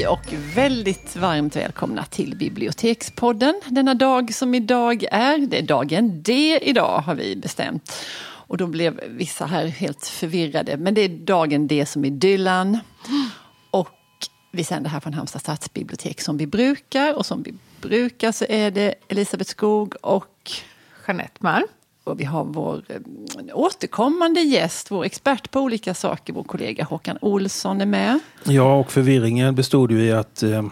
Hej och väldigt varmt välkomna till Bibliotekspodden. Denna dag som idag är, det är dagen D idag har vi bestämt. Och då blev vissa här helt förvirrade, men det är dagen D som är Dylan. Och vi sänder här från Halmstad stadsbibliotek som vi brukar. Och som vi brukar så är det Elisabeth Skog och Jeanette Malm. Och vi har vår eh, återkommande gäst, vår expert på olika saker, vår kollega Håkan Olsson är med. Ja, och förvirringen bestod ju i att eh,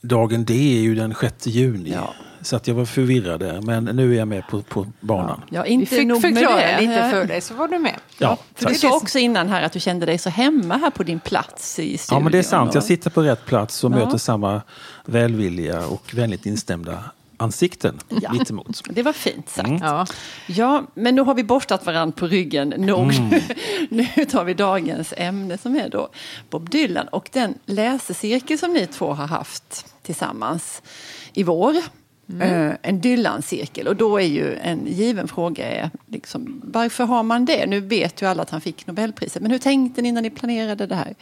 dagen D är ju den 6 juni. Ja. Så att jag var förvirrad där, men nu är jag med på, på banan. Ja, Vi inte fick nog med förklara det. lite för dig så var du med. Ja, För du sa också innan här att du kände dig så hemma här på din plats i studion. Ja, men det är sant. Jag sitter på rätt plats och Ja. möter samma välvilliga och vänligt instämda ansikten Ja. mitt emot. Det var fint sagt. Mm. Ja. Ja, men nu har vi borstat varandra på ryggen nog. Mm. nu tar vi dagens ämne som är då Bob Dylan och den läsecirkel som ni två har haft tillsammans i vår. Mm. Eh, en Dylan-cirkel och då är ju en given fråga är liksom, varför har man det? Nu vet ju alla att han fick Nobelpriset men hur tänkte ni när ni planerade det här?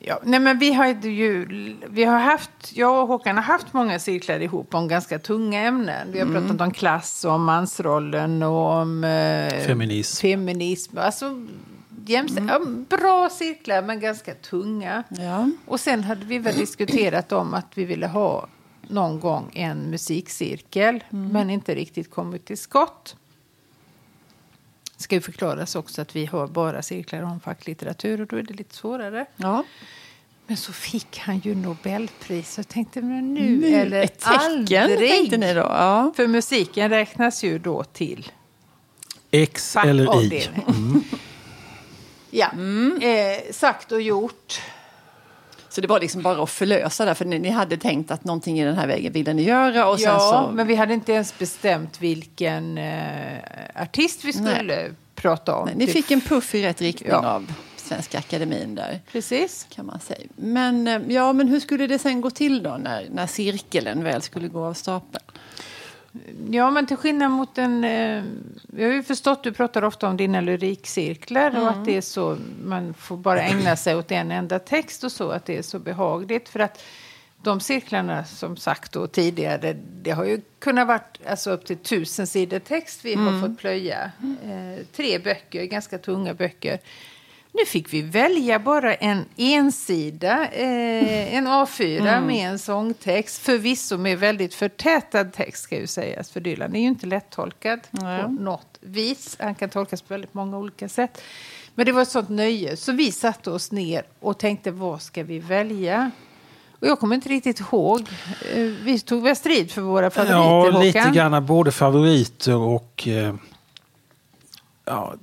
Ja, nej men vi har ju, vi har haft, jag och Håkan har haft många cirklar ihop om ganska tunga ämnen. Vi har pratat om klass och om mansrollen och om eh, Feminism. feminism. Alltså, jämställd, ja, bra cirklar men ganska tunga. Ja. Och sen hade vi väl diskuterat om att vi ville ha någon gång en musikcirkel men inte riktigt kommit till skott. Ska ju förklaras också att vi har bara cirklar om facklitteratur och då är det lite svårare. Ja. Men så fick han ju Nobelpris och jag tänkte men nu, eller Ett tecken aldrig. tänkte ni då? Ja. För musiken räknas ju då till X eller I. fackavdelningen. Ja, Mm. eh, sagt och gjort. Så det var liksom bara att förlösa där, för ni, ni hade tänkt att någonting i den här vägen ville ni göra. Och ja, så, men vi hade inte ens bestämt vilken eh, artist vi skulle prata om. nej, ni fick en puff i rätt riktning Ja. av Svenska Akademin där. Precis. kan man säga. Men, eh, ja, men hur skulle det sen gå till då när, när cirkeln väl skulle gå av stapeln? Ja, men till skillnad mot en... Eh, jag har ju förstått, du pratar ofta om dina lyrikcirklar och att det är så, man får bara ägna sig åt en enda text och så, att det är så behagligt. För att de cirklarna, som sagt då tidigare, det har ju kunnat varit alltså, upp till tusen sidor text vi har fått plöja. Eh, tre böcker, ganska tunga böcker. Nu fick vi välja bara en ensida, eh, en A4 med en sångtext. Förvisso med väldigt förtätad text ska ju sägas, för Dylan är ju inte lättolkad Nej. på något vis. Han kan tolkas på väldigt många olika sätt. Men det var ett sånt nöje, så vi satte oss ner och tänkte vad ska vi välja? Och jag kommer inte riktigt ihåg. Eh, Vi tog väl strid för våra favoriter, Ja, Håkan? lite grann både favoriter och eh, ja,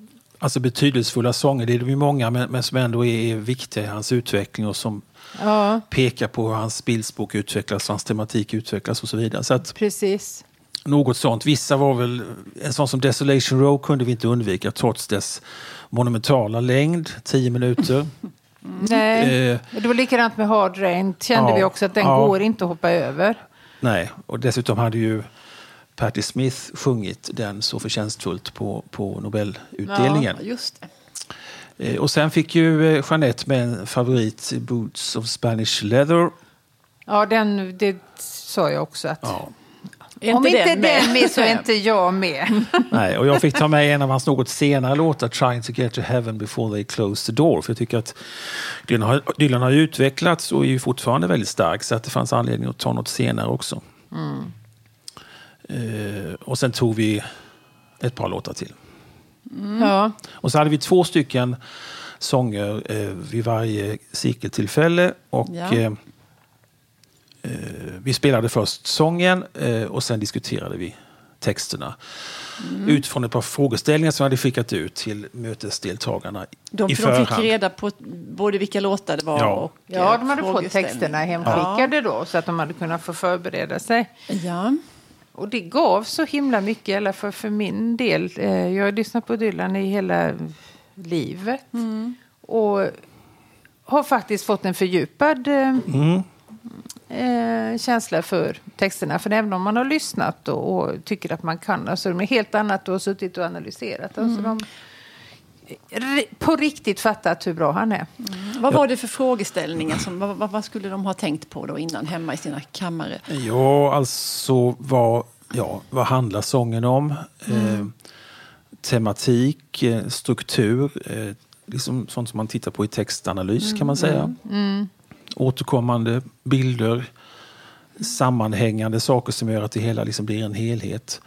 alltså betydelsefulla sånger. Det är ju många men, men som ändå är viktiga i hans utveckling och som Ja, pekar på hur hans bildspråk utvecklas, hans tematik utvecklas och så vidare. Så att precis. något sånt. Vissa var väl, en sån som Desolation Row kunde vi inte undvika trots dess monumentala längd, 10 minuter. Nej, Eh, det var likadant med Hard Rain. Kände Ja, vi också att den ja. går inte att hoppa över. Nej, och dessutom hade ju Patti Smith sjungit den så förtjänstfullt på, på Nobelutdelningen. Ja, just det. Eh, Och sen fick ju eh, Jeanette med en favorit, Boots of Spanish Leather. Ja, den, det sa jag också att Ja. Om inte den med? med så är inte jag med. Nej, och jag fick ta med en av hans något senare låtar, Trying to get to heaven before they close the door. För jag tycker att Dylan har, Dylan har ju utvecklats och är ju fortfarande väldigt stark så att det fanns anledning att ta något senare också. Eh, och sen tog vi ett par låtar till. Ja, Och så hade vi två stycken sånger eh, vid varje cirkeltillfälle. Och, Ja. eh, eh, vi spelade först sången eh, och sen diskuterade vi texterna. Utifrån ett par frågeställningar som jag hade skickat ut till mötesdeltagarna De, i de förhand. fick reda på både vilka låtar det var Ja. och ja eh, de hade fått frågeställning. texterna hemskickade då så att de hade kunnat få förbereda sig. Ja. Och det gav så himla mycket, i alla fall för min del. Eh, Jag har lyssnat på Dylan i hela livet. Och har faktiskt fått en fördjupad eh, Mm. eh, känsla för texterna. För även om man har lyssnat och, och tycker att man kan, alltså de är helt annat och har suttit och analyserat. Alltså de, ri- på riktigt fattat hur bra han är. Vad var det för frågeställningar? Som, vad, vad, vad skulle de ha tänkt på då innan hemma i sina kammare? Ja, alltså vad, ja, vad handlar sången om? Eh, tematik, eh, struktur, eh, liksom sånt som man tittar på i textanalys kan man säga. Återkommande bilder, sammanhängande saker som gör att det hela liksom blir en helhet.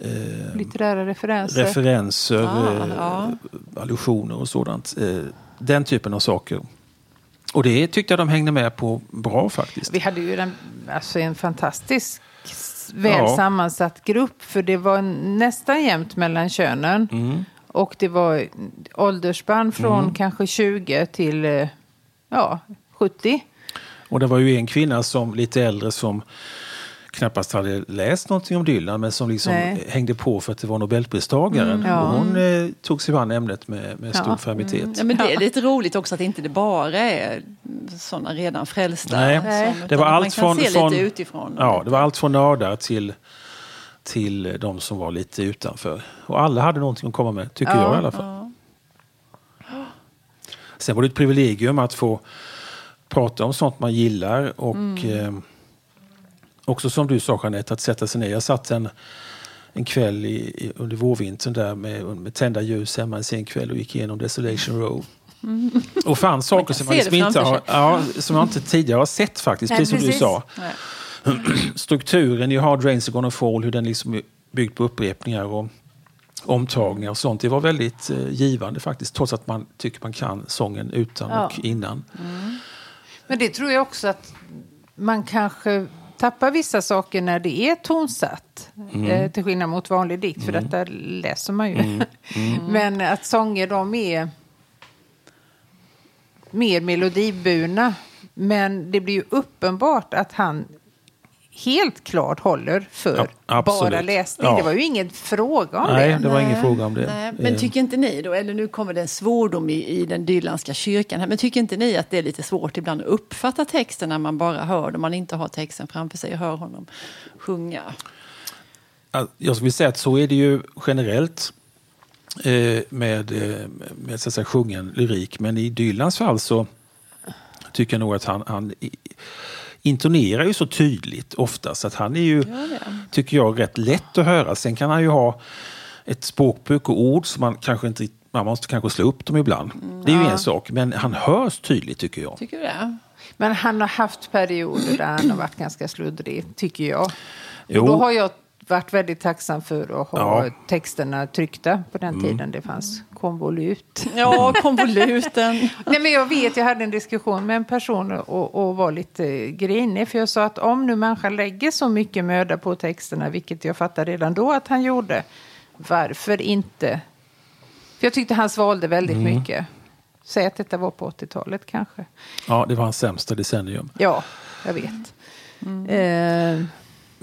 Eh, Litterära referenser. referenser, Ah, eh, ja. allusioner och sådant. Eh, den typen av saker. Och det tyckte jag de hängde med på bra faktiskt. Vi hade ju en, alltså en fantastisk väl Ja. sammansatt grupp. För det var nästan jämnt mellan könen. Mm. Och det var åldersspann från kanske 20 till eh, ja, 70. Och det var ju en kvinna som lite äldre som knappast hade läst någonting om Dylan men som liksom Nej. hängde på för att det var Nobelpristagaren. ja. Och hon eh, tog sig an ämnet med, med stor Ja. fermitet. Ja, men det är lite roligt också att inte det bara är sådana redan frälsta. Nej. Nej. Som, Det var allt kan från- se från- lite utifrån. Ja, det var allt från nördar till, till de som var lite utanför. Och alla hade någonting att komma med, tycker Ja. jag i alla fall. Sen var det ett privilegium att få prata om sånt man gillar och eh, också som du sa Jeanette, att sätta sig ner. Jag satt en, en kväll i, i, under vårvintern där med, med tända ljus hemma en sen kväll och gick igenom Desolation Row. Och fann saker som, man liksom inte har, ja, som jag inte tidigare har sett faktiskt, Nej, precis som du sa Nej. strukturen i Hard Rains gonna fall, hur den liksom är byggd på upprepningar och omtagningar och sånt. Det var väldigt eh, givande faktiskt, trots att man tycker man kan sången utan Ja. och innan. Men det tror jag också att man kanske tappar vissa saker när det är tonsatt. Eh, till skillnad mot vanlig dikt, för detta läser man ju. Men att sånger de är mer melodiburna. Men det blir ju uppenbart att han helt klart håller för Ja, bara läsning. Ja. Det var ju ingen fråga om Nej, det. det var ingen fråga om det. Nej, men Eh, tycker inte ni då, eller nu kommer det en svordom i, i den dylanska kyrkan här, men tycker inte ni att det är lite svårt ibland att uppfatta texten när man bara hör det, man inte har texten framför sig och hör honom sjunga? att- Jag skulle säga att så är det ju generellt eh, med, eh, med så att säga, sjungen lyrik. Men i Dylans fall så tycker jag nog att han, han i- intonerar ju så tydligt ofta så att han är ju, tycker jag, rätt lätt att höra. Sen kan han ju ha ett språkbruk och ord som man kanske inte man måste kanske slå upp dem ibland. Det är ju en sak, men han hörs tydligt tycker jag. Tycker du det? Men han har haft perioder där han har varit ganska sluddrig, tycker jag. Jo. Då har jag varit väldigt tacksam för att ha Ja. texterna tryckta på den Mm. tiden det fanns konvolut. Ja, konvoluten. Nej, men jag vet, jag hade en diskussion med en person och, och var lite grinig. För jag sa att om nu människan lägger så mycket möda på texterna, vilket jag fattade redan då att han gjorde, varför inte? För jag tyckte han svalde väldigt Mm. mycket. Säg att detta var på 80-talet kanske. Ja, det var hans sämsta decennium. Ja, jag vet. Eh,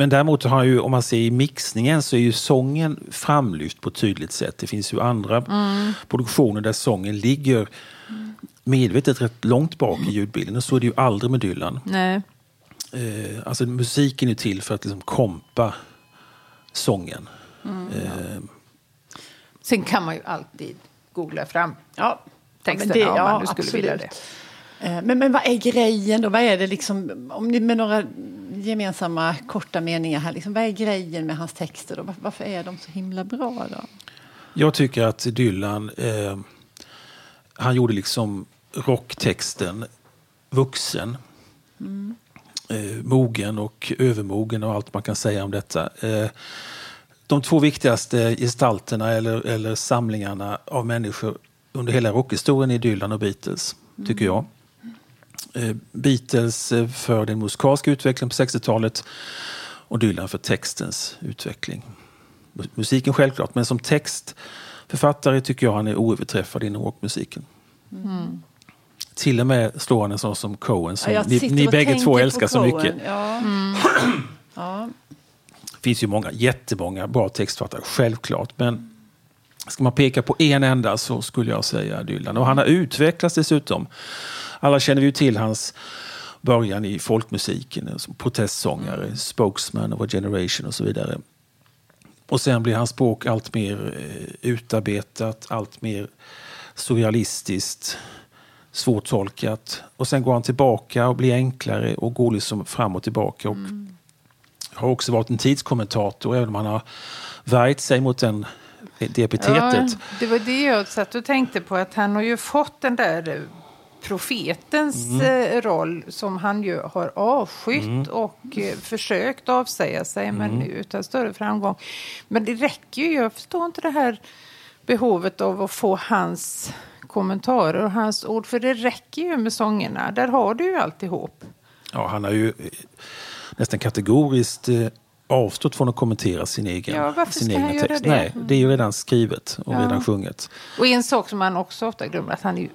Men däremot har ju, om man ser i mixningen så är ju sången framlyft på ett tydligt sätt. Det finns ju andra produktioner där sången ligger medvetet rätt långt bak i ljudbilden. Och så är det ju aldrig med Dylan. nej. Eh, alltså musiken är till för att liksom kompa sången. Eh, Sen kan man ju alltid googla fram Ja, texterna men det- om ja, man nu skulle vilja det. Eh, Men, men vad är grejen då? Vad är det liksom, om ni med några gemensamma korta meningar här, liksom, vad är grejen med hans texter då? Var- Varför är de så himla bra då? Jag tycker att Dylan, eh, han gjorde liksom rocktexten vuxen. Eh, mogen och övermogen och allt man kan säga om detta. Eh, de två viktigaste gestalterna eller, eller samlingarna av människor under hela rockhistorien är Dylan och Beatles, tycker jag. Eh, Beatles eh, för den musikaliska utvecklingen på 60-talet och Dylan för textens utveckling. Mu- Musiken självklart, men som textförfattare tycker jag han är oöverträffad inom rockmusiken. Till och med slår han en sån som Cohen som Ja, ni, ni bägge två älskar så mycket. Ja. ja. Det finns ju många, jättemånga bra textförfattare, självklart. Men ska man peka på en enda så skulle jag säga Dylan. Och han har utvecklats dessutom. Alla känner vi ju till hans början i folkmusiken som protestsångare, spokesman of a generation och så vidare. Och sen blir hans språk allt mer eh, utarbetat, allt mer surrealistiskt. svårtolkat. Och sen går han tillbaka och blir enklare och går liksom fram och tillbaka. Och Har också varit en tidskommentator, även om han har värjt sig mot den, det epitetet. Ja, det var det jag satt och tänkte på, att han har ju fått den där eh, profetens Mm. eh, roll som han ju har avskytt Mm. och eh, försökt avsäga sig, men utan större framgång. Men det räcker ju, jag förstår inte det här behovet av att få hans kommentarer och hans ord, för det räcker ju med sångerna. Där har du ju alltihop. Ja, han har ju eh, nästan kategoriskt avstått från att kommentera sin egen, Ja, sin göra text. det? Nej, det är ju redan skrivet och Ja. redan sjunget. Och en sak som man också ofta glömmer, att han är ju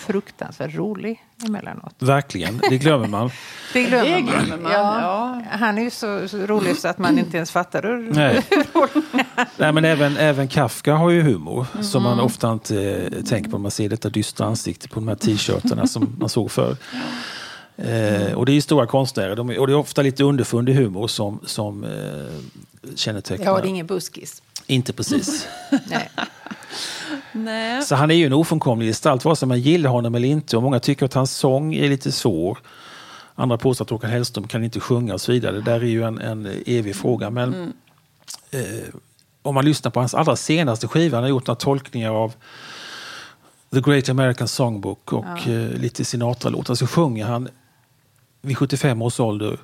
fruktansvärt rolig emellanåt. Verkligen, det glömmer man. Det glömmer, Det man. glömmer man, Ja. ja. Han är ju så, så rolig så att man inte ens fattar hur Nej. Nej, men även, även Kafka har ju humor som Mm. man ofta inte eh, tänker på när man ser detta dystra ansikte på de här t-shirtarna som man såg förr. Eh, och det är ju stora konstnärer de, och det är ofta lite underfundig humor som, som eh, kännetecknar. Ja, det är ingen buskis. Inte precis. Nej. Nej. Så han är ju en ofrånkomlig gestalt vare sig man gillar honom eller inte. Och många tycker att hans sång är lite svår. Andra påstår att Håkan Hellström kan inte sjunga och så vidare. Det där är ju en, en evig fråga. Men eh, om man lyssnar på hans allra senaste skiva, han har gjort några tolkningar av The Great American Songbook och eh, lite Sinatra-låtar, så sjunger han vid 75 års ålder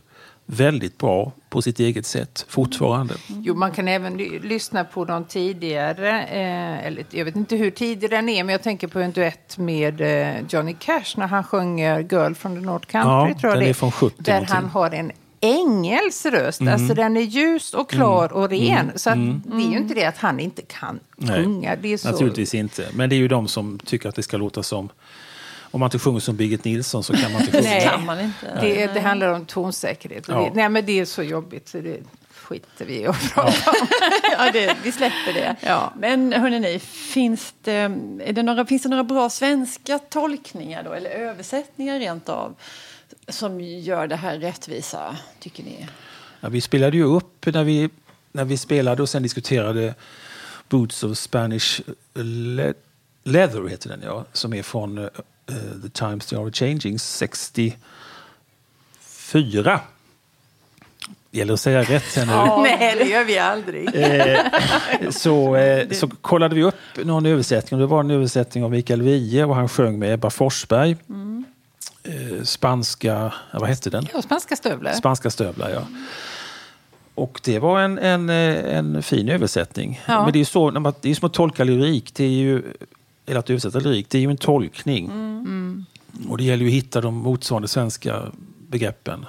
väldigt bra på sitt eget sätt fortfarande. Jo, man kan även ly- lyssna på de tidigare, eh, eller jag vet inte hur tidig den är, men jag tänker på en duett med eh, Johnny Cash när han sjunger Girl from the North Country, Ja, tror jag den är från 70 Där någonting. han har en ängels röst, Mm. alltså den är ljus och klar och ren. Så att det är ju inte det att han inte kan Nej, sjunga. Det är så... Naturligtvis inte. Men det är ju de som tycker att det ska låta som... Om man inte sjunger som Birgit Nilsson så kan man inte sjunga. Nej. kan man inte. Det, det handlar om tonsäkerhet. Ja. Det, nej, men det är så jobbigt så det skiter vi i att prata om. ja, det, vi släpper det. Ja. Men hörni, finns det, är det några, finns det några bra svenska tolkningar då, eller översättningar rent av, som gör det här rättvisa, tycker ni? Ja, vi spelade ju upp när vi, när vi spelade och sen diskuterade Boots of Spanish Le- Leather, heter den ja, som är från eh, The Times They Are Changing 64. Det gäller att säga rätt här nu. Nej, det gör vi aldrig. Eh, så, eh, så kollade vi upp någon översättning. Det var en översättning av Mikael Wiehe och han sjöng med Ebba Forsberg. Eh, spanska, ja, vad hette den? Ja, spanska stövlar. Spanska stövlar, ja. Och det var en, en, en fin översättning. Ja. Men det är ju så, det är som att tolka lyrik. Det är ju, eller att översätta lyrik, det är ju en tolkning. Och det gäller ju att hitta de motsvarande svenska begreppen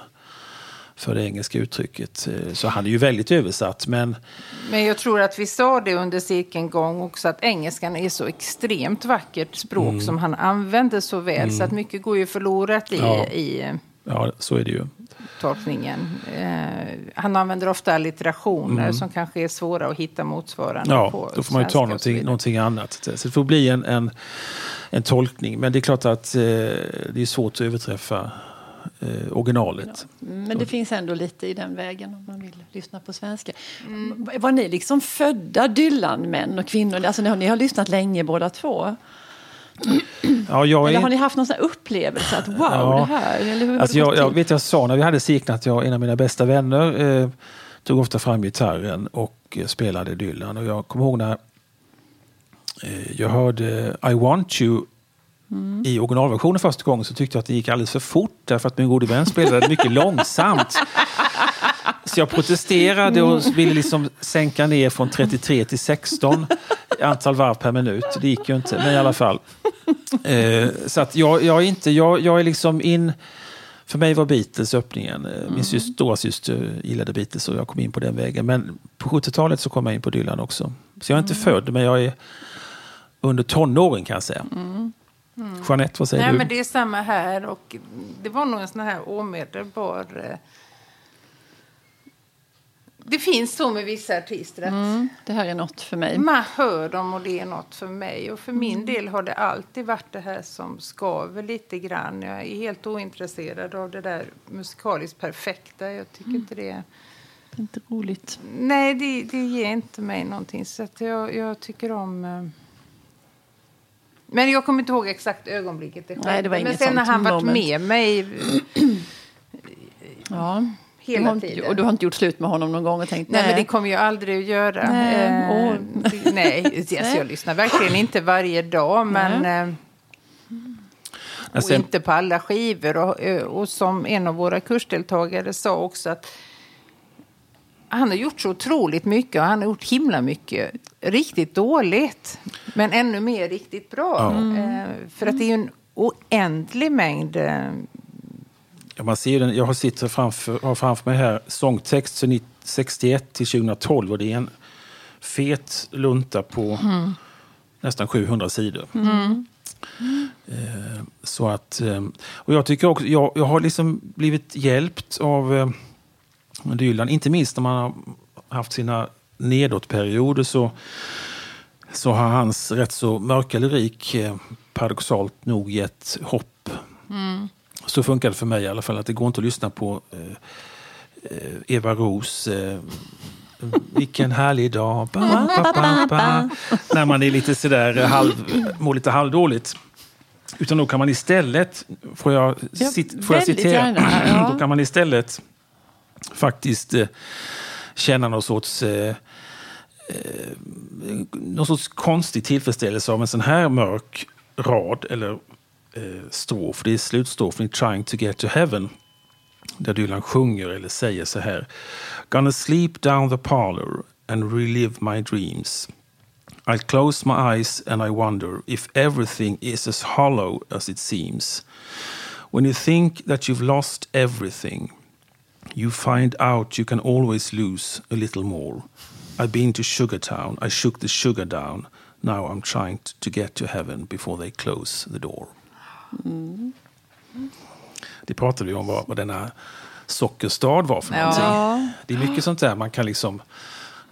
för det engelska uttrycket. Eh, Så han är ju väldigt översatt, men Men jag tror att vi sa det under cirkeln gång också att engelskan är så extremt vackert språk Mm. som han använder så väl så att mycket går ju förlorat i, Ja. i ja, så är det ju. Tolkningen. Eh, han använder ofta allitterationer som kanske är svåra att hitta motsvarande Mm. Ja, på då får man ju ta någonting, någonting annat. Så det får bli en, en, en tolkning. Men det är klart att eh, det är svårt att överträffa eh, originalet. Men det finns ändå lite i den vägen om man vill lyssna på svenska. Var ni liksom födda Dylan-män och kvinnor? Alltså ni har, ni har lyssnat länge båda två. Ja, jag Eller har ni haft någon upplevelse att wow, Ja. det här? Eller hur alltså jag, jag vet jag sa när vi hade cirkeln att jag, en av mina bästa vänner eh, tog ofta fram gitarren och eh, spelade Dylan. Och jag kommer ihåg när eh, jag hörde I want you i originalversionen första gången så tyckte jag att det gick alldeles för fort därför att min gode vän spelade mycket långsamt. Så jag protesterade och ville liksom sänka ner från 33 till 16 i antal varv per minut. Det gick ju inte, men i alla fall. Eh, så att jag, jag är inte, jag, jag är liksom in... För mig var Beatles öppningen. Eh, Min syster, stora syster gillade Beatles och jag kom in på den vägen. Men på 70-talet så kom jag in på Dylan också. Så jag är inte född, men jag är under tonåren kan jag säga. Jeanette, vad säger Nej, du? men det är samma här. Och det var nog en sån här omedelbar... Det finns så med vissa artister att Mm, det här är något för mig. man hör dem och det är något för mig. Och för min del har det alltid varit det här som skaver lite grann. Jag är helt ointresserad av det där musikaliskt perfekta. Jag tycker inte det är... Det är inte roligt. Nej, det, det ger inte mig någonting. Så att jag, jag tycker om... eh, Men jag kommer inte ihåg exakt ögonblicket det. Nej, det var Men sen när han varit moment. med mig Ja. Hela du inte, tiden. och du har inte gjort slut med honom någon gång och tänkt Nej, men det kommer jag aldrig att göra. Nej, Eh, det- nej, alltså, jag lyssnar verkligen inte varje dag, men... eh, Och sen, inte på alla skivor. Och, eh, och som en av våra kursdeltagare sa också att han har gjort så otroligt mycket och han har gjort himla mycket riktigt dåligt. Men ännu mer riktigt bra. Eh, för att det är ju en oändlig mängd. Ja, man ser den, jag har sitter framför, har framför mig här sångtext sedan 61 till 2012 och det är en fet lunta på nästan 700 sidor. Eh, Så att, eh, och jag tycker också, jag, jag har liksom blivit hjälpt av eh, Dylan, inte minst när man har haft sina nedåtperioder så, så har hans rätt så mörka lyrik eh, paradoxalt nog gett hopp. Så funkar det för mig i alla fall, att det går inte att lyssna på eh, eh, Eva Ros eh, vilken härlig dag, ba, ba, ba, när man är lite sådär halv, mår lite halvdåligt. Utan då kan man istället, får jag, Ja, cit, får jag citera, gärna, ja. då kan man istället faktiskt eh, känna någon sorts, eh, eh, någon sorts konstig tillfredsställelse av en sån här mörk rad eller Eh, strof. Det är slutstrofen i Trying to get to heaven. Där Dylan sjunger eller säger så här. Gonna sleep down the parlor and relive my dreams. I'll close my eyes and I wonder if everything is as hollow as it seems. When you think that you've lost everything, you find out you can always lose a little more. I've been to Sugar Town, I shook the sugar down. Now I'm trying to get to heaven before they close the door. Det pratade vi om vad, vad denna sockerstad var för Ja. någonting. Ja. Det är mycket sånt där man kan liksom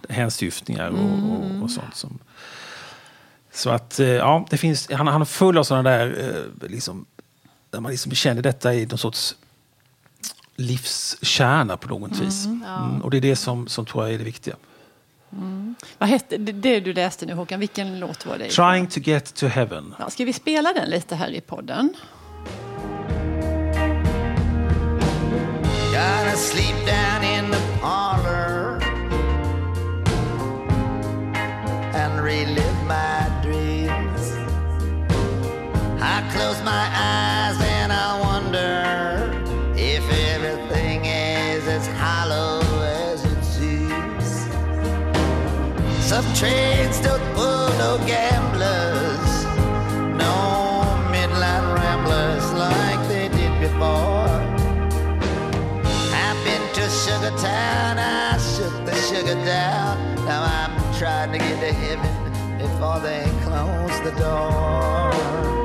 hänsyftningar och, och, och sånt som... Så att, eh, ja, det finns, han, han är full av sådana där, eh, liksom, där man liksom känner detta i någon sorts livskärna på något vis. Mm, och det är det som, som tror jag är det viktiga. Vad hette det, det du läste nu Håkan? Vilken låt var det? Trying to get to heaven. Ja, ska vi spela den lite här i podden? Gotta sleep down Some trains don't pull no gamblers, no midnight ramblers like they did before. I've been to Sugar Town, I shook the sugar down. Now I'm trying to get to heaven before they close the door.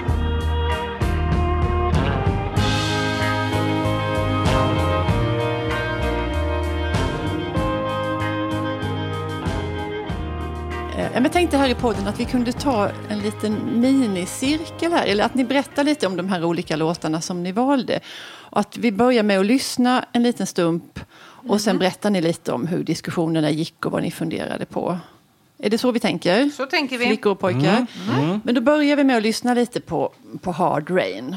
Jag tänkte här i podden att vi kunde ta en liten minicirkel här, eller att ni berättar lite om de här olika låtarna som ni valde. Och att vi börjar med att lyssna en liten stump och sen berättar ni lite om hur diskussionerna gick och vad ni funderade på. Är det så vi tänker? Så tänker vi. Flickor och pojkar. Men då börjar vi med att lyssna lite på, på Hard Rain.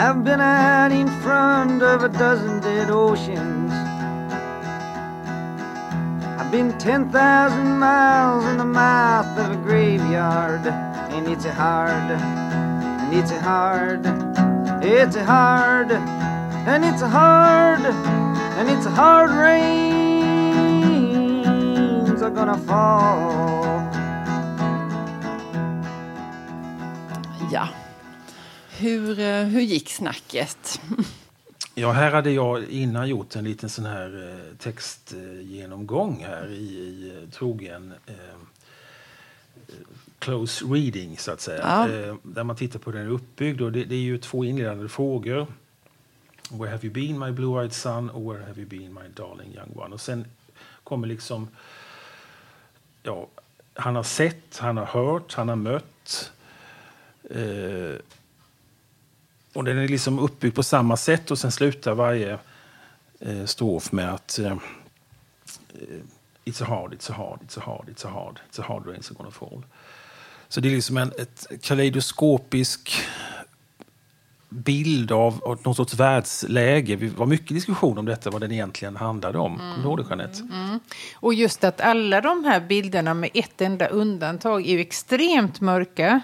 I've been out in front of a dozen dead oceans. I've been 10,000 miles in the mouth of a graveyard. And it's a hard, and it's a hard, it's a hard, and it's a hard, and it's a hard rains are gonna fall. Hur, eh, hur gick snacket? Ja, här hade jag innan gjort en liten sån här eh, textgenomgång här i, i eh, trogen eh, close reading så att säga. Ja. Eh, där man tittar på den uppbyggd och det, det är ju två inledande frågor. Where have you been my blue-eyed son och where have you been my darling young one? Och sen kommer liksom ja, han har sett, han har hört, han har mött. Eh, och den är liksom uppbyggd på samma sätt och sen slutar varje eh, strof med att eh, It's a hard, it's a hard, it's a hard, it's a hard, it's a hard rain's gonna fall. Så det är liksom en ett kaleidoskopisk bild av, av någon sorts världsläge. Det var mycket diskussion om detta, vad den egentligen handlade om. Kommer du ihåg det, Jeanette? Och just att alla de här bilderna med ett enda undantag är ju extremt mörka.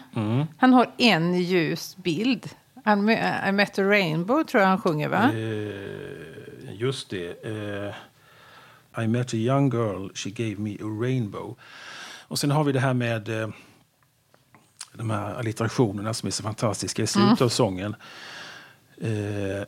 Han har en ljus bild. Han, I met a rainbow tror jag han sjunger va? Eh, just det. Eh, I met a young girl, she gave me a rainbow. Och sen har vi det här med eh, de här allitterationerna som är så fantastiska i slutet av sången. Eh,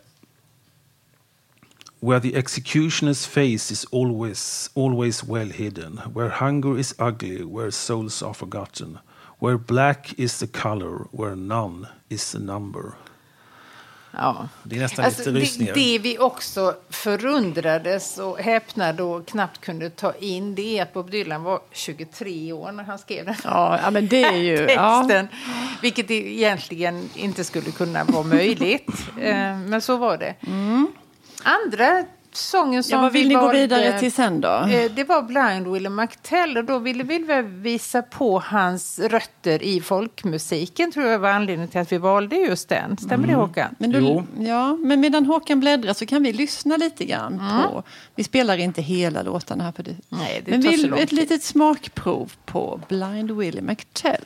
Where the executioner's face is always, always well hidden, where hunger is ugly, where souls are forgotten, where black is the color, where none is the number. Ja. Det är nästan Alltså, lite det, rysningar. det vi också förundrades och häpnade och knappt kunde ta in det är att Bob Dylan var 23 år när han skrev den Ja, ja men det är ju... Ja. texten. Vilket egentligen inte skulle kunna vara möjligt. Eh, Men så var det. Andra sången som Ja, vad vill vi ni gå valde, vidare till sen då? eh, Det var Blind Willie McTell och då ville vi väl visa på hans rötter i folkmusiken tror jag var anledningen till att vi valde just den. Stämmer det Håkan? Men, då, Jo. ja, men medan Håkan bläddrar så kan vi lyssna lite grann på... Vi spelar inte hela låtarna här. På det. Nej, det men tar så vi, lång ett tid. litet smakprov på Blind Willie McTell.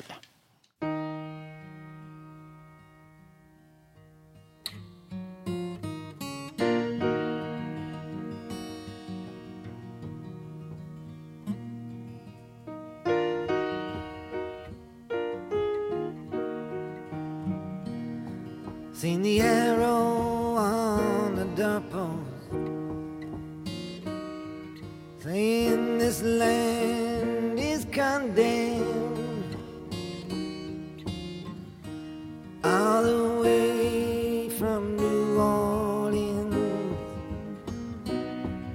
Seen the arrow on the doorpost saying this land is condemned all the way from New Orleans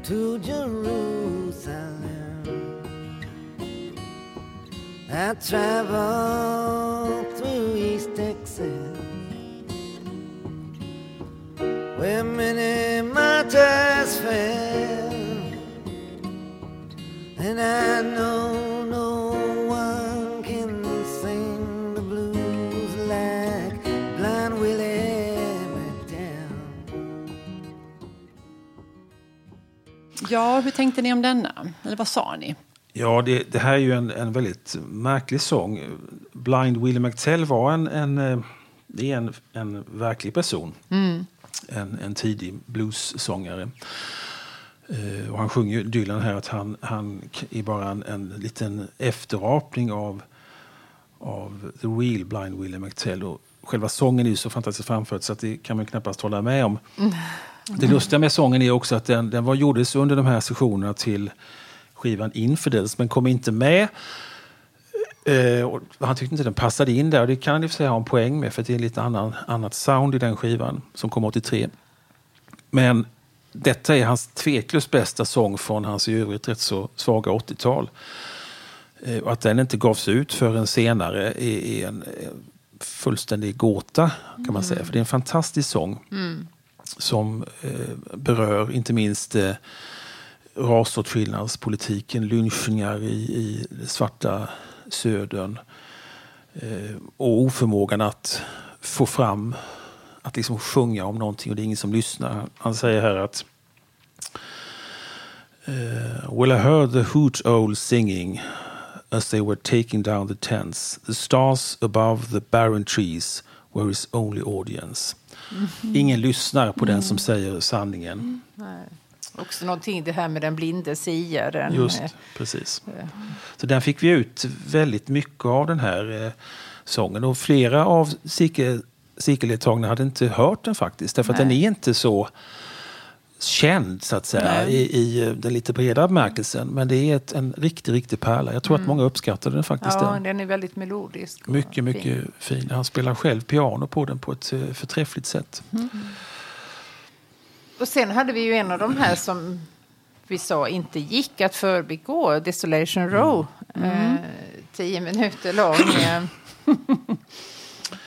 to Jerusalem. I traveled Ja, hur tänkte ni om denna? Eller vad sa ni? Ja, det, det här är ju en, en väldigt märklig sång. Blind Willie McTell var en, en, eh, det är en, en verklig person. En, en tidig bluessångare. Eh, och han sjunger ju Dylan här att han, han är bara en, en liten efterapning av, av The Real Blind Willie McTell. Och själva sången är ju så fantastiskt framförd så att det kan man knappast hålla med om. Det lustiga med sången är också att den, den var gjordes under de här sessionerna till skivan Infidels men kom inte med. Eh, och han tyckte inte den passade in där och det kan han i och för sig ha en poäng med för det är lite annan, annat sound i den skivan som kom 83. Men detta är hans tveklöst bästa sång från hans i övrigt rätt så svaga 80-tal. Eh, att den inte gavs ut förrän senare är, är en en fullständig gåta kan man säga. För det är en fantastisk sång mm som eh, berör inte minst eh, rasåtskillnadspolitiken, lynchningar i, i svarta södern eh, och oförmågan att få fram, att liksom sjunga om någonting och det är ingen som lyssnar. Han säger här att eh, Well I heard the hoot owl singing as they were taking down the tents. The stars above the barren trees were his only audience. Ingen lyssnar på den som säger sanningen. Också någonting det här med den blinde siaren. Just, Eh, precis. Så den fick vi ut väldigt mycket av den här eh, sången. Och flera av cirkeldeltagarna hade inte hört den faktiskt. Därför att den är inte så känd så att säga i, i den lite breda bemärkelsen. Men det är ett, en riktig, riktig pärla. Jag tror att många uppskattade den faktiskt. Ja, den. den är väldigt melodisk. Mycket, fin. mycket fin. Han spelar själv piano på den på ett eh, förträffligt sätt. Och sen hade vi ju en av de här som vi sa inte gick att förbigå, Desolation Row. Eh, tio minuter lång.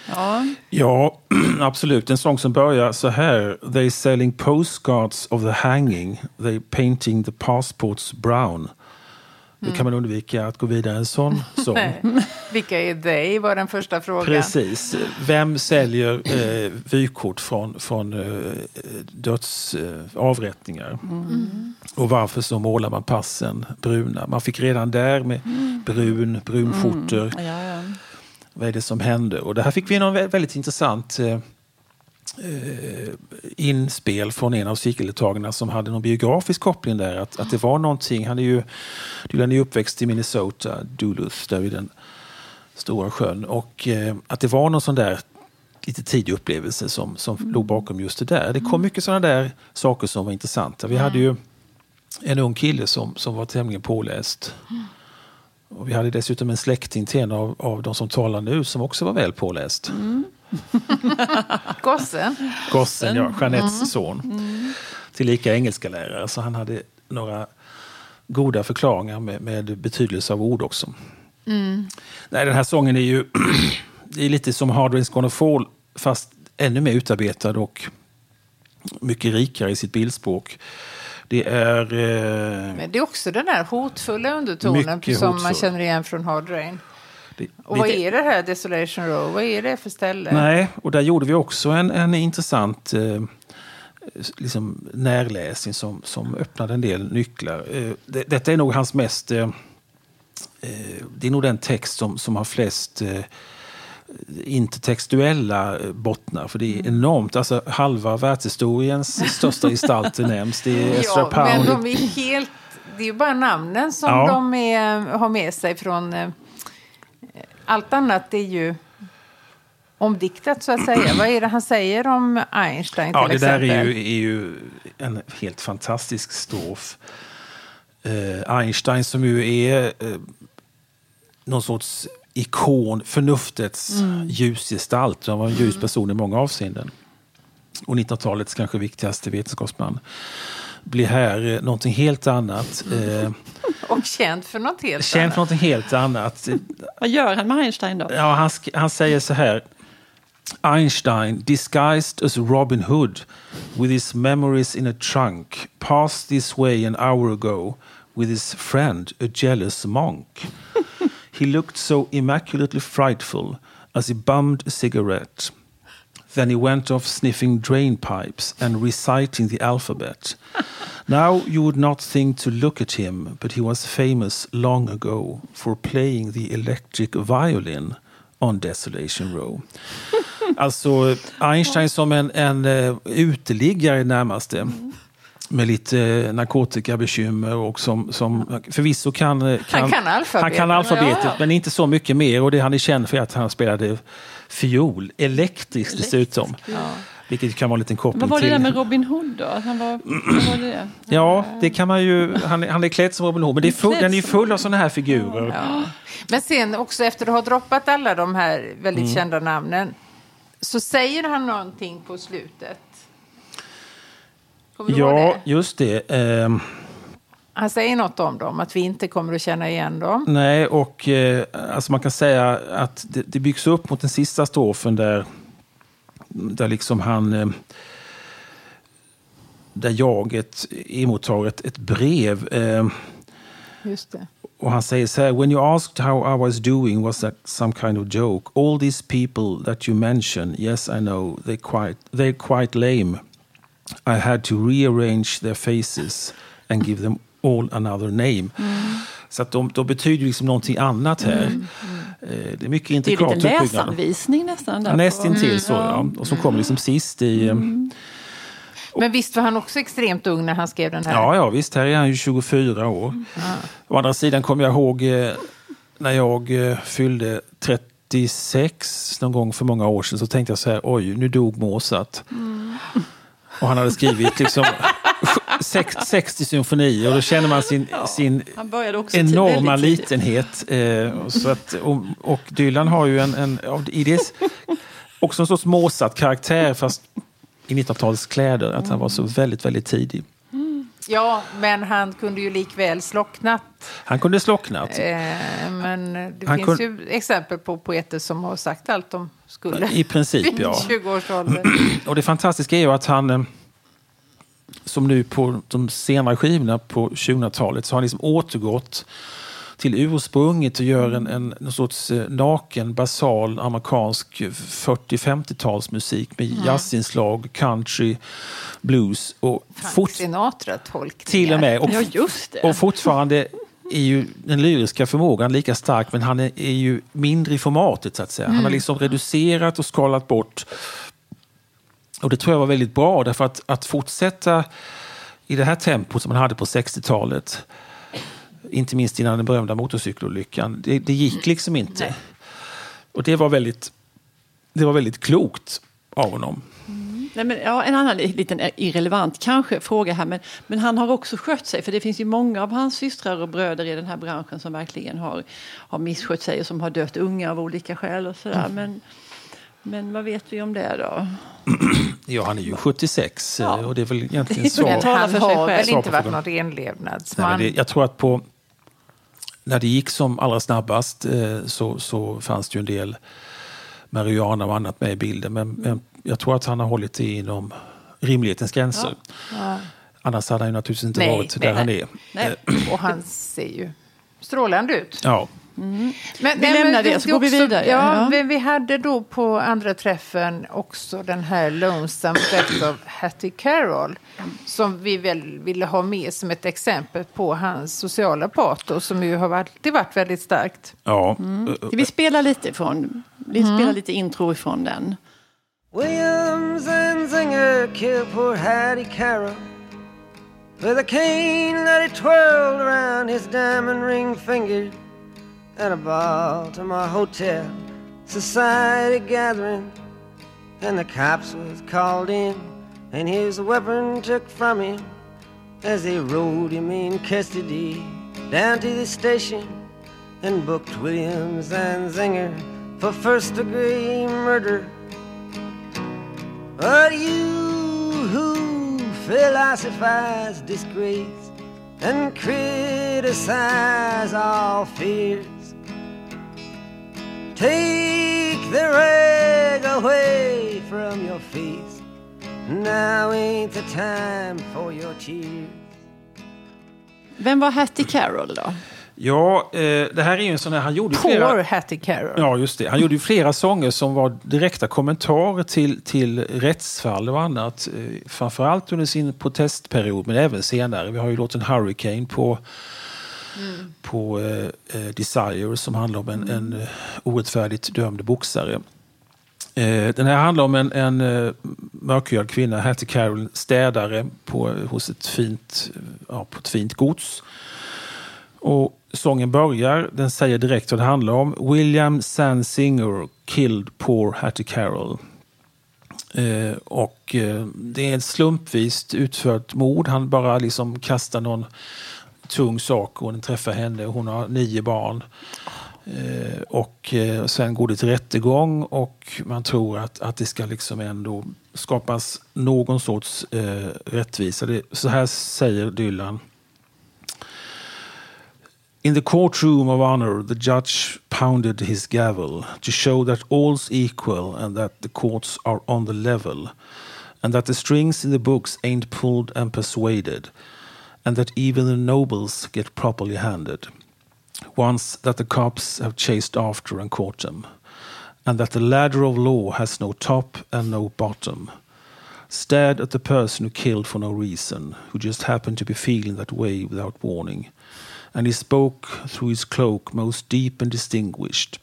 Ja, Ja, absolut. En sång som börjar så här. They selling postcards of the hanging. They painting the passports brown. Hur kan man undvika att gå vidare en sån sång? Vilka är they var den första frågan. Precis. Vem säljer eh, vykort från, från eh, döds, eh, avrättningar? Och varför så målar man passen bruna? Man fick redan där med brun, brunskjortor. ja, ja. Vad är det som hände? Och det här fick vi någon vä- väldigt intressant eh, eh, inspel från en av cirkeldeltagarna som hade någon biografisk koppling där. Att, att det var någonting, han är ju, Dylan är uppväxt i Minnesota, Duluth, där vid den stora sjön. Och eh, att det var någon sån där lite tidig upplevelse som, som låg bakom just det där. Det kom mycket sådana där saker som var intressanta. Vi hade ju en ung kille som, som var tämligen påläst. Och vi hade dessutom en släkting till en av, av de som talar nu som också var väl påläst. Gossen. Gossen, ja, Jeanettes son. Tillika engelska lärare så han hade några goda förklaringar med, med betydelse av ord också. Nej, den här sången är ju det är lite som Hard Rain's Gonna Fall fast ännu mer utarbetad och mycket rikare i sitt bildspråk. Det är... Eh, Men det är också den här hotfulla undertonen som man hotfull. känner igen från Hard Rain. det, Och vad lite- är det här Desolation Row? Vad är det för ställe? Nej, och där gjorde vi också en, en intressant eh, liksom närläsning som, som öppnade en del nycklar. Eh, det, detta är nog hans mest... Eh, eh, det är nog den text som, som har flest eh, intertextuella eh, bottnar. För det är enormt. Alltså, halva världshistoriens största gestalter nämns. Det är Ezra Ja, men de är helt... Det är ju bara namnen som Ja. de är, har med sig från... eh, Allt annat är ju omdiktat så att säga. Vad är det han säger om Einstein till Ja, det där exempel? är ju, är ju en helt fantastisk strof. Eh, Einstein som ju är eh, någon sorts ikon, förnuftets ljusgestalt. Han var en ljus person i många avseenden. Och 1900-talets kanske viktigaste vetenskapsman blir här eh, någonting helt annat. Eh, Och känd för något helt känd annat. för någonting helt annat. Vad gör han med Einstein då? Ja, han, han säger så här. Einstein, disguised as Robin Hood, with his memories in a trunk, passed this way an hour ago with his friend, a jealous monk. He looked so immaculately frightful as he bummed a cigarette. Then he went off sniffing drain pipes and reciting the alphabet. Now you would not think to look at him, but he was famous long ago for playing the electric violin on Desolation Row. Alltså Einstein som en, en uh, uteliggare närmaste. Med lite eh, narkotikabekymmer och som, som förvisso kan, eh, Han kan alfabetet, Han kan alfabetet ja. men inte så mycket mer. Och det han är känd för är att han spelade fiol, elektriskt dessutom. Vilket kan vara en liten koppling Vad var det till... där med Robin Hood då? Han var, vad var det? Ja, det kan man ju. Han, är- han är klädd som Robin Hood, men det är full, den är ju full av sådana här figurer. Men sen också efter att ha droppat alla de här väldigt Mm. kända namnen så säger han någonting på slutet. Kommer du ihåg Ja, det? just det. Ehm, Han säger något om dem, att vi inte kommer att känna igen dem. nej, och eh, alltså man kan säga att det, det byggs upp mot den sista strofen där, där liksom han... Eh, där jaget emottar ett, ett brev. Eh, Just det. Och han säger så här, when you asked how I was doing was that some kind of joke? All these people that you mention, yes I know, they quite, they're quite lame. I had to rearrange their faces and give them all another name. Så att de, de betyder liksom någonting annat här. Eh, Det är mycket Det är lite uppbyggnad. läsanvisning nästan. Där Ja, Nästintill så, ja. Och som kommer liksom sist i... eh, Men visst var han också extremt ung när han skrev den här? Ja, ja, visst. Här är han ju 24 år. Å andra sidan kommer jag ihåg eh, när jag fyllde 36 någon gång för många år sedan så tänkte jag så här, oj, nu dog Mozart. Och han hade skrivit liksom sex, 60 symfonier och då känner man sin, sin också till- enorma litenhet. Eh, så att, och, och Dylan har ju en, en i det, också en sorts Mozart karaktär fast i 1900-talets kläder. Att han var så väldigt, väldigt tidig. Ja, men han kunde ju likväl slocknat. Han kunde slocknat. Eh, men det Han finns ju exempel på poeter som har sagt allt de skulle. I princip, ja. 20-årsåldern. Och det fantastiska är ju att han, eh, som nu på de senare skivorna på 2000-talet, så har han liksom återgått till ursprunget och gör en, en, en sorts eh, naken, basal amerikansk 40-50-talsmusik med jazzinslag, country, blues och Frank fort, Sinatra-tolkningar. till och med. Och, Ja, just det. och fortfarande är ju den lyriska förmågan lika stark men han är, är ju mindre i formatet så att säga. Han har liksom reducerat och skalat bort. Och det tror jag var väldigt bra därför att, att fortsätta i det här tempot som man hade på 60-talet inte minst innan den berömda motorcykelolyckan. Det, det gick liksom inte. Och det var väldigt, det var väldigt klokt av honom. Nej, men, ja, en annan li- liten irrelevant kanske fråga här, men, men han har också skött sig. För det finns ju många av hans systrar och bröder i den här branschen som verkligen har, har misskött sig och som har dött unga av olika skäl och sådär. Men, men vad vet vi om det då? Ja, han är ju 76 Ja. eh, och det är väl egentligen Men så. talar han har väl inte varit någon Nej, renlevnadsman. men det, jag tror att på, när det gick som allra snabbast eh, så, så fanns det ju en del marijuana och annat med i bilden. Men, men jag tror att han har hållit det inom rimlighetens gränser. Annars hade han ju naturligtvis inte Nej, varit nej, där han nej. är. Nej. Och han ser ju strålande ut. Ja, Men, Vi lämnar det, så går vi vidare. Ja, Ja. Men vi hade då på andra träffen också den här Lonesome Death of Hattie Carroll. Som vi väl ville ha med som ett exempel på hans sociala patos som ju har alltid varit väldigt starkt. ja. Ska vi spela lite ifrån? Vi spelar lite intro ifrån den. Williams and Zinger killed poor Hattie Carroll with a cane that he twirled around his diamond ring finger at a Baltimore hotel society gathering. And the cops was called in and his weapon took from him as they rode him in custody down to the station and booked Williams and Zinger for first degree murder. But you who philosophize disgrace and criticize all fears, take the rag away from your face. Now ain't the time for your tears. Vem var Hattie Carroll då? ja eh, det här är ju en sån här, han gjorde ju Poor flera... Hattie Carroll. Ja, just det. Han gjorde ju flera sånger som var direkta kommentarer till, till rättsfall och annat. Eh, Framförallt under sin protestperiod, men även senare. Vi har ju låten Hurricane på, på eh, eh, Desire som handlar om en, en eh, orättfärdigt dömd boxare. Eh, den här handlar om en, en eh, mörkhyad kvinna, Hattie Carroll, städare på, eh, hos ett fint, ja, på ett fint gods. Och sången börjar, den säger direkt vad det handlar om. William Sansinger killed poor Hattie Carroll. Eh, och eh, det är ett slumpvis utfört mord. Han bara liksom kastar någon tung sak och den träffar henne. Hon har nio barn. Eh, och eh, sen går det till rättegång och man tror att, att det ska liksom ändå skapas någon sorts eh, rättvisa. Det, så här säger Dylan. In the courtroom of honor, the judge pounded his gavel to show that all's equal and that the courts are on the level, and that the strings in the books ain't pulled and persuaded, and that even the nobles get properly handed. Once that the cops have chased after and caught them, and that the ladder of law has no top and no bottom. Stared at the person who killed for no reason, who just happened to be feeling that way without warning and he spoke through his cloak most deep and distinguished,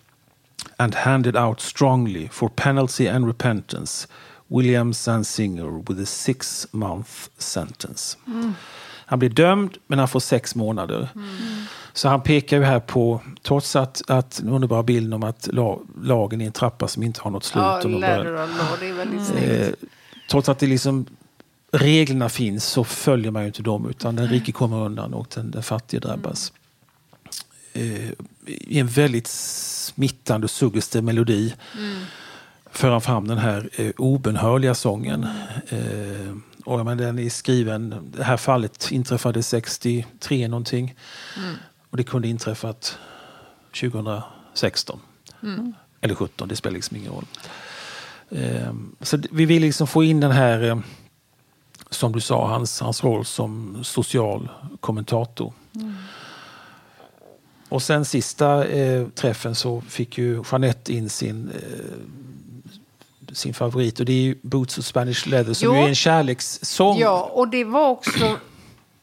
and handed out strongly for penalty and repentance William Sansinger with a six month sentence. Han blir dömd, men han får sex månader. Så han pekar ju här på, trots att, att den underbara bilden om att la, lagen är en trappa som inte har något slut. Ja, och law, det är väldigt snyggt. Eh, trots att det liksom reglerna finns så följer man ju inte dem utan den rike kommer undan och den, den fattige drabbas. Eh, I en väldigt smittande och suggestiv melodi för han fram den här eh, obenhörliga sången. Eh, och, menar, den är skriven, det här fallet inträffade 63 någonting. Och det kunde inträffat 2016. Eller 17, det spelar liksom ingen roll. Eh, så vi vill liksom få in den här, eh, som du sa, hans, hans roll som social kommentator. Och sen sista eh, träffen så fick ju Jeanette in sin, eh, sin favorit och det är ju Boots of Spanish Leather som Jo. är en kärlekssång. Ja, och det var också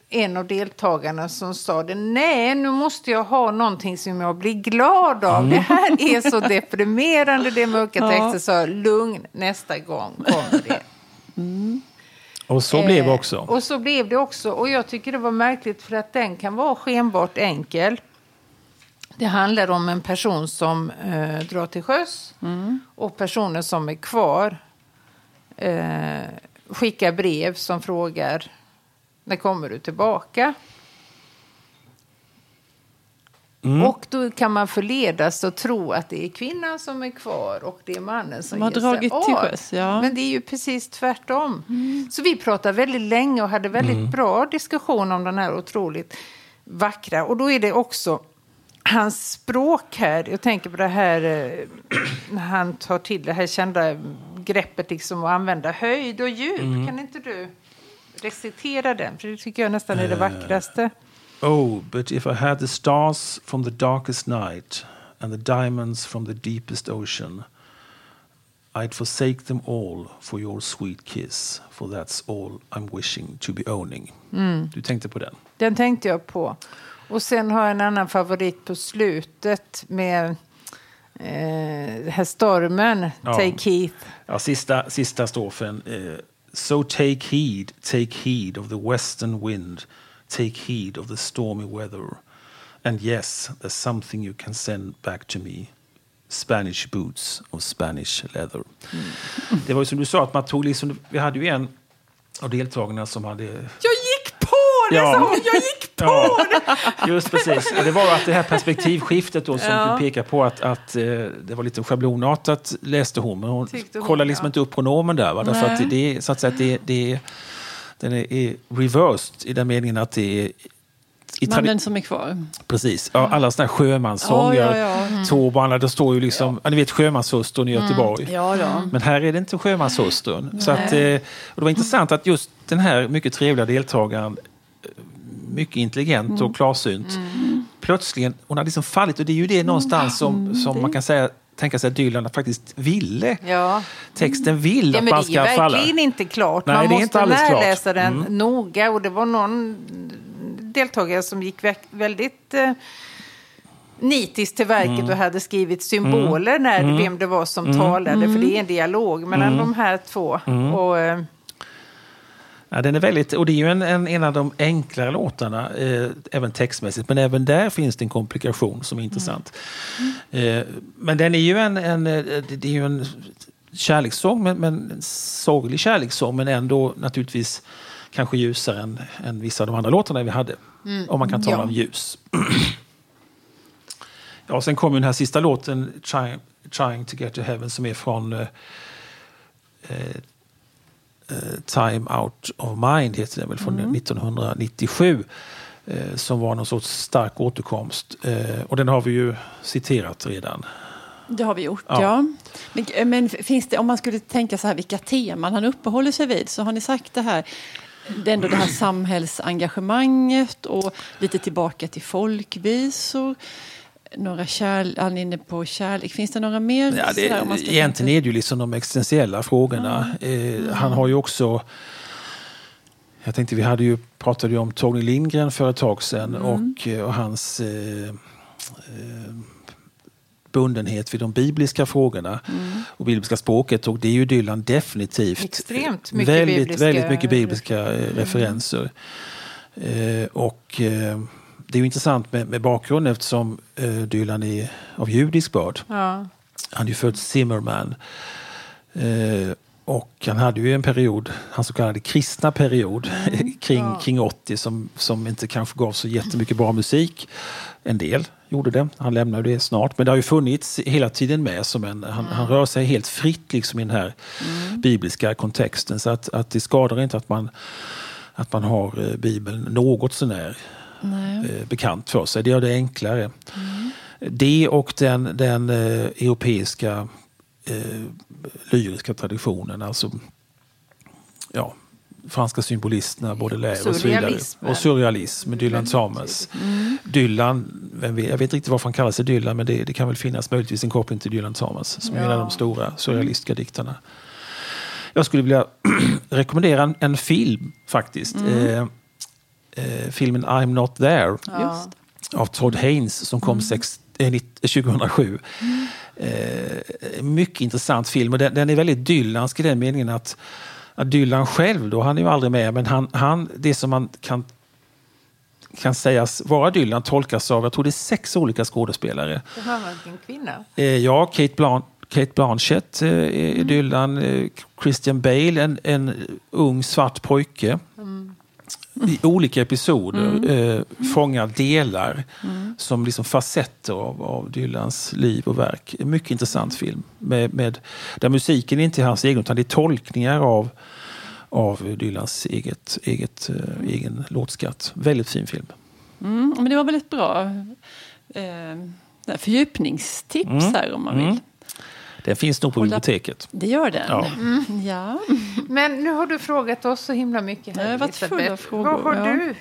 en av deltagarna som sa det. Nej, nu måste jag ha någonting som jag blir glad av. Det här är så deprimerande, det är mörka texter. Så lugn, nästa gång kommer det. Och så blev det Eh, också. Och så blev det också. Och jag tycker det var märkligt för att den kan vara skenbart enkel. Det handlar om en person som eh, drar till sjöss och personer som är kvar eh, skickar brev som frågar när kommer du tillbaka? Mm. Och då kan man förledas att tro att det är kvinnan som är kvar och det är mannen som, Som har ger sig dragit till av. sjöss, ja. Men det är ju precis tvärtom. Så vi pratade väldigt länge och hade väldigt bra diskussion om den här otroligt vackra. Och då är det också hans språk här. Jag tänker på det här eh, när han tar till det här kända greppet liksom att använda höjd och djup. Kan inte du recitera den? För det tycker jag nästan är det vackraste. Oh, but if I had the stars from the darkest night and the diamonds from the deepest ocean, I'd forsake them all for your sweet kiss, for that's all I'm wishing to be owning. Du tänkte på den? Den tänkte jag på. Och sen har jag en annan favorit på slutet med eh, här stormen, Ja. Take Heath. Ja, sista, sista strofen. Eh, so take heed, take heed of the western wind, take heed of the stormy weather. And yes, there's something you can send back to me. Spanish boots of Spanish leather. Det var ju som du sa, att man tog liksom, vi hade ju en av deltagarna som hade... Jag det! Ja. hon. Jag gick på Ja, det! just precis. Och det var att det här perspektivskiftet då som Ja. du pekar på att, att eh, det var lite schablonartat läste hon, men hon Tyckte hon, kollade liksom ja. inte upp pronomen där. Va? Därför att det, så att säga det, det är, den är, är reversed i den meningen att det är i Mannen som är kvar. Precis, ja, alla sådana här sjömanssånger, Ja, ja, ja. Och alla, det står ju liksom, ja. ni vet sjömanshustrun i Göteborg. Ja, ja. Men här är det inte sjömanshustrun. Så att, eh, och det var intressant att just den här mycket trevliga deltagaren, mycket intelligent och klarsynt, plötsligen, hon hade liksom fallit och det är ju det någonstans som, som man kan säga tänka sig att Dylan faktiskt ville. Ja. Texten vill Ja, att man det är ska falla. verkligen inte klart. Nej, Man det är måste närläsa den Mm. noga. Och det var någon deltagare som gick vä- väldigt eh, nitiskt till verket Mm. och hade skrivit symboler när vem det var som talade. För det är en dialog mellan Mm. de här två. Och, eh, Ja, den är väldigt, och det är ju en, en, en av de enklare låtarna, eh, även textmässigt, men även där finns det en komplikation som är intressant. Eh, men den är ju en, en, eh, det är ju en kärlekssång, men, men en sorglig kärlekssång, men ändå naturligtvis kanske ljusare än, än vissa av de andra låtarna vi hade. Om man kan tala Ja. om ljus. ja, sen kommer den här sista låten, Trying, Trying to get to heaven, som är från eh, eh, Time Out of Mind, heter den väl, från 1997. Eh, som var någon sorts stark återkomst. Eh, och den har vi ju citerat redan. Det har vi gjort, Ja. ja. Men, men finns det, om man skulle tänka så här vilka teman han uppehåller sig vid, så har ni sagt det här, det, är ändå det här samhällsengagemanget och lite tillbaka till folkvisor. Några kärl, han är inne på kärlek. Finns det några mer? Ja, sådär, om man det, ska egentligen tänka- är det ju liksom de existentiella frågorna. Eh, han har ju också... Jag tänkte, vi hade ju, pratade ju om Tony Lindgren för ett tag sedan och, eh, och hans eh, eh, bundenhet vid de bibliska frågorna och bibliska språket. Och det är ju Dylan definitivt. Extremt mycket väldigt, bibliska väldigt mycket bibliska eh, referenser. Eh, och eh, det är ju intressant med, med bakgrunden eftersom eh, Dylan är av judisk börd. ja. Han är ju född Zimmerman. Eh, och han hade ju en period, hans så kallade kristna period, kring, kring 80 som, som inte kanske gav så jättemycket bra musik. En del gjorde det, han lämnade det snart. Men det har ju funnits hela tiden med som en, han, han rör sig helt fritt liksom i den här bibliska kontexten. Så att, att det skadar inte att man, att man har eh, Bibeln något sånär Nej. eh, bekant för sig. Det gör det enklare. Det och den, den eh, europeiska eh, lyriska traditionen, alltså ja, franska symbolisterna, Baudelaire och så vidare. Och surrealism, Dylan Thomas. Dylan, vem vet, jag vet inte varför han kallar sig Dylan, men det, det kan väl finnas möjligtvis en koppling till Dylan Thomas, som är en av de stora surrealistiska diktarna. Jag skulle vilja rekommendera en, en film faktiskt. Eh, eh, filmen I'm not there Just. av Todd Haynes som kom sex, eh, nitt- 2007. Eh, mycket intressant film och den, den är väldigt Dylansk i den meningen att, att Dylan själv då, han är ju aldrig med, men han, han, det som man kan kan sägas vara Dylan tolkas av, jag tror det är sex olika skådespelare. Det var en kvinna. Eh, ja, Kate, Blan Kate Blanchett eh, är Dylan, eh, Christian Bale, en, en ung svart pojke. I olika episoder eh, fångar delar som liksom facetter av, av Dylans liv och verk. En mycket intressant film. Med, med, där musiken inte är hans egen utan det är tolkningar av, av Dylans eget, eget, eh, egen låtskatt. Väldigt fin film. Mm, men det var väl ett bra eh, fördjupningstips Mm. här om man vill. Mm. Den finns nog på Hålla- biblioteket. Det gör den. Ja. Ja. Men nu har du frågat oss så himla mycket här, Jag har varit full av frågor, Vad har ja. du?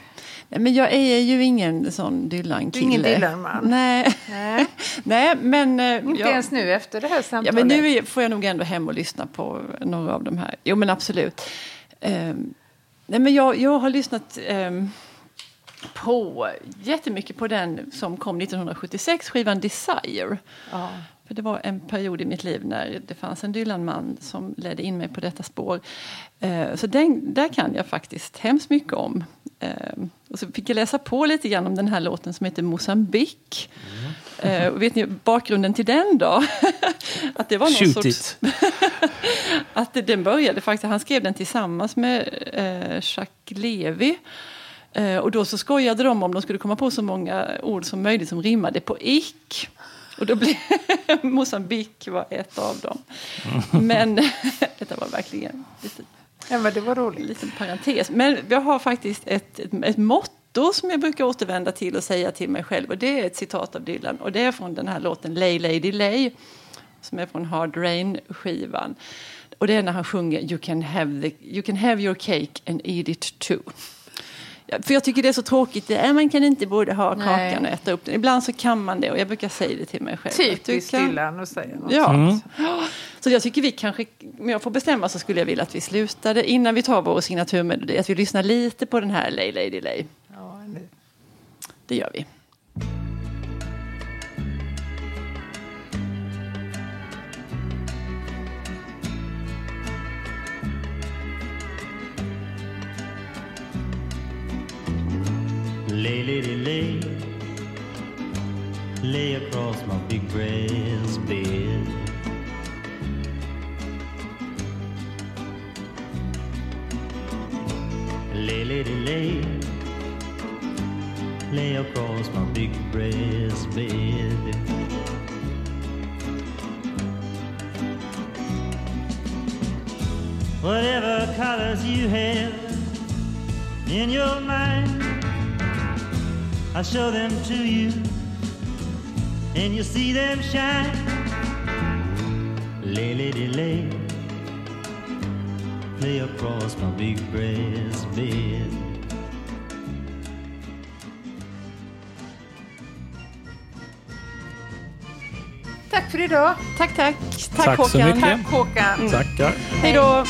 Men jag är ju ingen sån Dylan-kille. Ingen Dylan-man? Nej. Nej, Nej, men... eh, inte jag- ens nu efter det här Ja, samtalet. men nu får jag nog ändå hem och lyssna på några av de här. Jo, men absolut. Ehm, nej, men jag, jag har lyssnat ehm, på jättemycket på den som kom 1976, skivan Desire. Ja. För det var en period i mitt liv när det fanns en Dylan-man som ledde in mig på detta spår. Eh, så den, där kan jag faktiskt hemskt mycket om. Eh, och så fick jag läsa på lite grann om den här låten som heter Mosambik. Eh, och vet ni bakgrunden till den då? att det var någon Shoot sorts, it! att det, den började faktiskt, han skrev den tillsammans med eh, Jacques Levi. Eh, och då så skojade de om de skulle komma på så många ord som möjligt som rimmade på ick. Och då blev Mosambik var ett av dem. Men detta var verkligen lite, Ja, men det var roligt. en liten parentes. Men jag har faktiskt ett, ett, ett motto som jag brukar återvända till och säga till mig själv. Och det är ett citat av Dylan. Och det är från den här låten Lay Lady Lay. Som är från Hard Rain-skivan. Och det är när han sjunger you can, have the, you can have your cake and eat it too. För jag tycker det är så tråkigt. Är, man kan inte både ha Nej. kakan och äta upp den. Ibland så kan man det och jag brukar säga det till mig själv. Typiskt kan- Dylan att säga något. Ja. Så jag tycker vi kanske, om jag får bestämma så skulle jag vilja att vi slutade innan vi tar vår signaturmelodi. Att vi lyssnar lite på den här Lay Lady Lay. Ja. Det gör vi. Lay, lady, lay, lay across my big brass bed. Lay, lady, lay, lay across my big brass bed. Whatever colors you have in your mind. I show them to you, and you see them shine. Lay, lady, lay, lay across my big brass bed. Tack för idag. Tack, tack. Tack, Tack så Håkan. mycket. Tack Håkan. Tackar. Hej då.